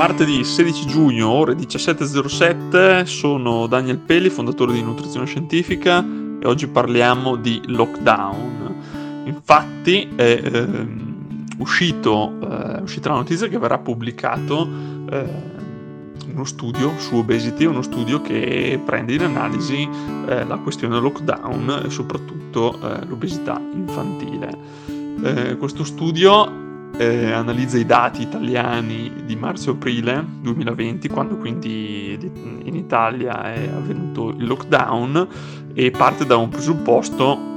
Martedì 16 giugno, ore 17.07, sono Daniel Peli, fondatore di Nutrizione Scientifica e oggi parliamo di lockdown. Infatti è ehm, uscito, eh, uscita la notizia che verrà pubblicato eh, uno studio su obesity, uno studio che prende in analisi eh, la questione del lockdown e soprattutto eh, l'obesità infantile. Eh, questo studio eh, analizza i dati italiani di marzo-aprile 2020, quando quindi in Italia è avvenuto il lockdown, e parte da un presupposto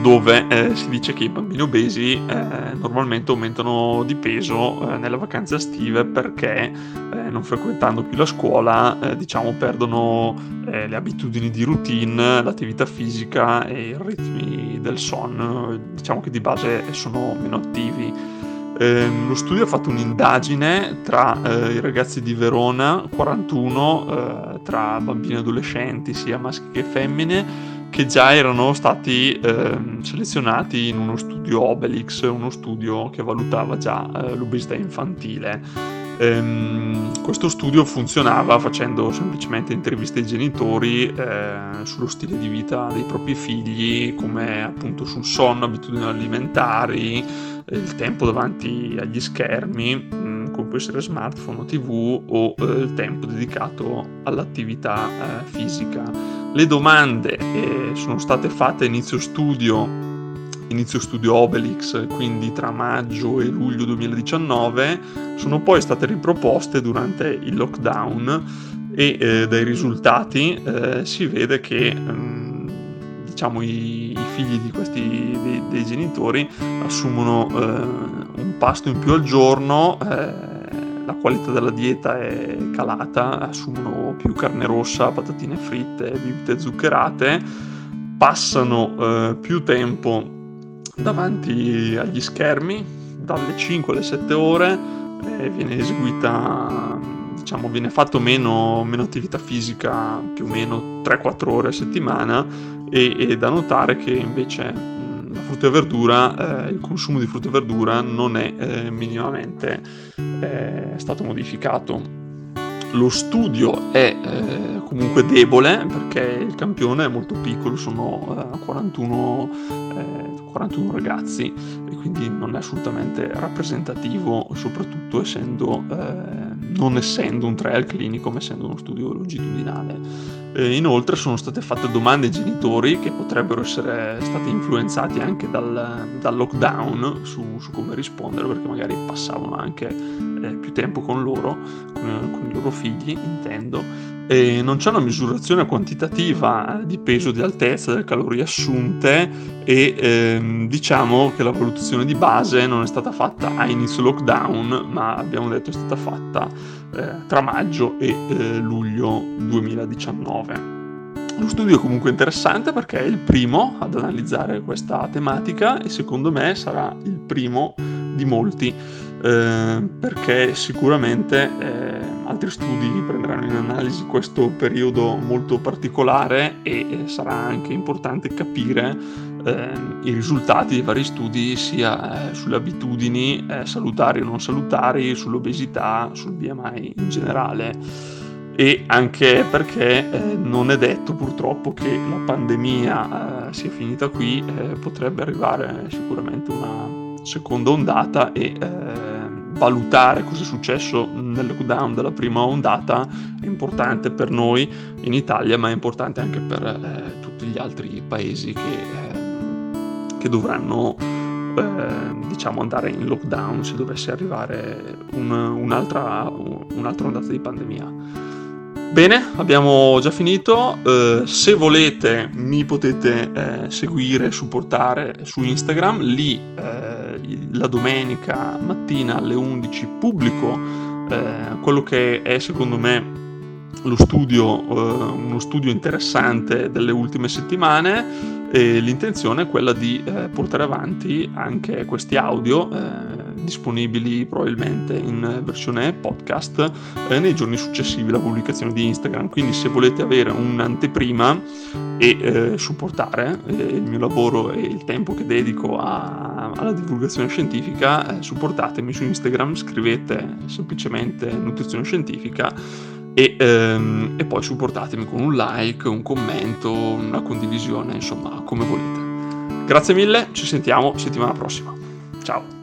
dove eh, si dice che i bambini obesi eh, normalmente aumentano di peso eh, nelle vacanze estive perché eh, non frequentando più la scuola eh, diciamo perdono eh, le abitudini di routine, l'attività fisica e i ritmi del sonno, diciamo che di base sono meno attivi. Ehm, lo studio ha fatto un'indagine tra i ragazzi di Verona, 41, tra bambini e adolescenti, sia maschi che femmine, che già erano stati eh, selezionati in uno studio Obelix, uno studio che valutava già eh, l'obesità infantile. Ehm, questo studio funzionava facendo semplicemente interviste ai genitori eh, sullo stile di vita dei propri figli, come appunto sul sonno, abitudini alimentari, il tempo davanti agli schermi, mm, come può essere smartphone o tv, o eh, il tempo dedicato all'attività eh, fisica. Le domande eh, sono state fatte a inizio studio, inizio studio Obelix, quindi tra maggio e luglio 2019, sono poi state riproposte durante il lockdown e eh, dai risultati eh, si vede che mm, diciamo i, i, figli di questi dei, dei genitori assumono eh, un pasto in più al giorno eh, la qualità della dieta è calata, assumono più carne rossa, patatine fritte, bibite zuccherate, passano eh, più tempo davanti agli schermi, dalle 5 alle 7 ore, eh, viene eseguita, diciamo, viene fatto meno, meno attività fisica, più o meno 3-4 ore a settimana, e, e da notare che invece la frutta e verdura, eh, il consumo di frutta e verdura non è eh, minimamente eh, stato modificato. Lo studio è eh, comunque debole perché il campione è molto piccolo, sono 41, eh, 41 eh, ragazzi e quindi non è assolutamente rappresentativo, soprattutto essendo, non essendo un trial clinico ma essendo uno studio longitudinale. Eh, inoltre sono state fatte domande ai genitori che potrebbero essere stati influenzati anche dal, dal lockdown su, su, come rispondere perché magari passavano anche eh, più tempo con loro, con, con, i loro figli intendo. E non c'è una misurazione quantitativa di peso, di altezza, delle calorie assunte e ehm, diciamo che la valutazione di base non è stata fatta a inizio lockdown ma abbiamo detto è stata fatta eh, tra maggio e eh, luglio 2019. Lo studio è comunque interessante perché è il primo ad analizzare questa tematica e secondo me sarà il primo di molti eh, perché sicuramente eh, altri studi prenderanno in analisi questo periodo molto particolare e eh, sarà anche importante capire eh, i risultati dei vari studi sia eh, sulle abitudini eh, salutari o non salutari, sull'obesità, sul BMI in generale. E anche perché eh, non è detto purtroppo che la pandemia eh, sia finita qui, eh, potrebbe arrivare sicuramente una seconda ondata e valutare cosa è successo nel lockdown della prima ondata è importante per noi in Italia ma è importante anche per tutti gli altri paesi che che dovranno eh, diciamo andare in lockdown se dovesse arrivare un, un'altra, un'altra ondata di pandemia. Bene, abbiamo già finito. Eh, se volete mi potete eh, seguire supportare su Instagram. Lì eh, la domenica mattina alle 11 pubblico eh, quello che è secondo me lo studio, eh, uno studio interessante delle ultime settimane e l'intenzione è quella di eh, portare avanti anche questi audio disponibili probabilmente in versione podcast eh, nei giorni successivi alla pubblicazione di Instagram quindi se volete avere un'anteprima e eh, supportare eh, il mio lavoro e il tempo che dedico a alla divulgazione scientifica, eh, supportatemi su Instagram, scrivete semplicemente nutrizione scientifica e, ehm, e poi supportatemi con un like, un commento, una condivisione, insomma, come volete. Grazie mille, ci sentiamo settimana prossima. Ciao.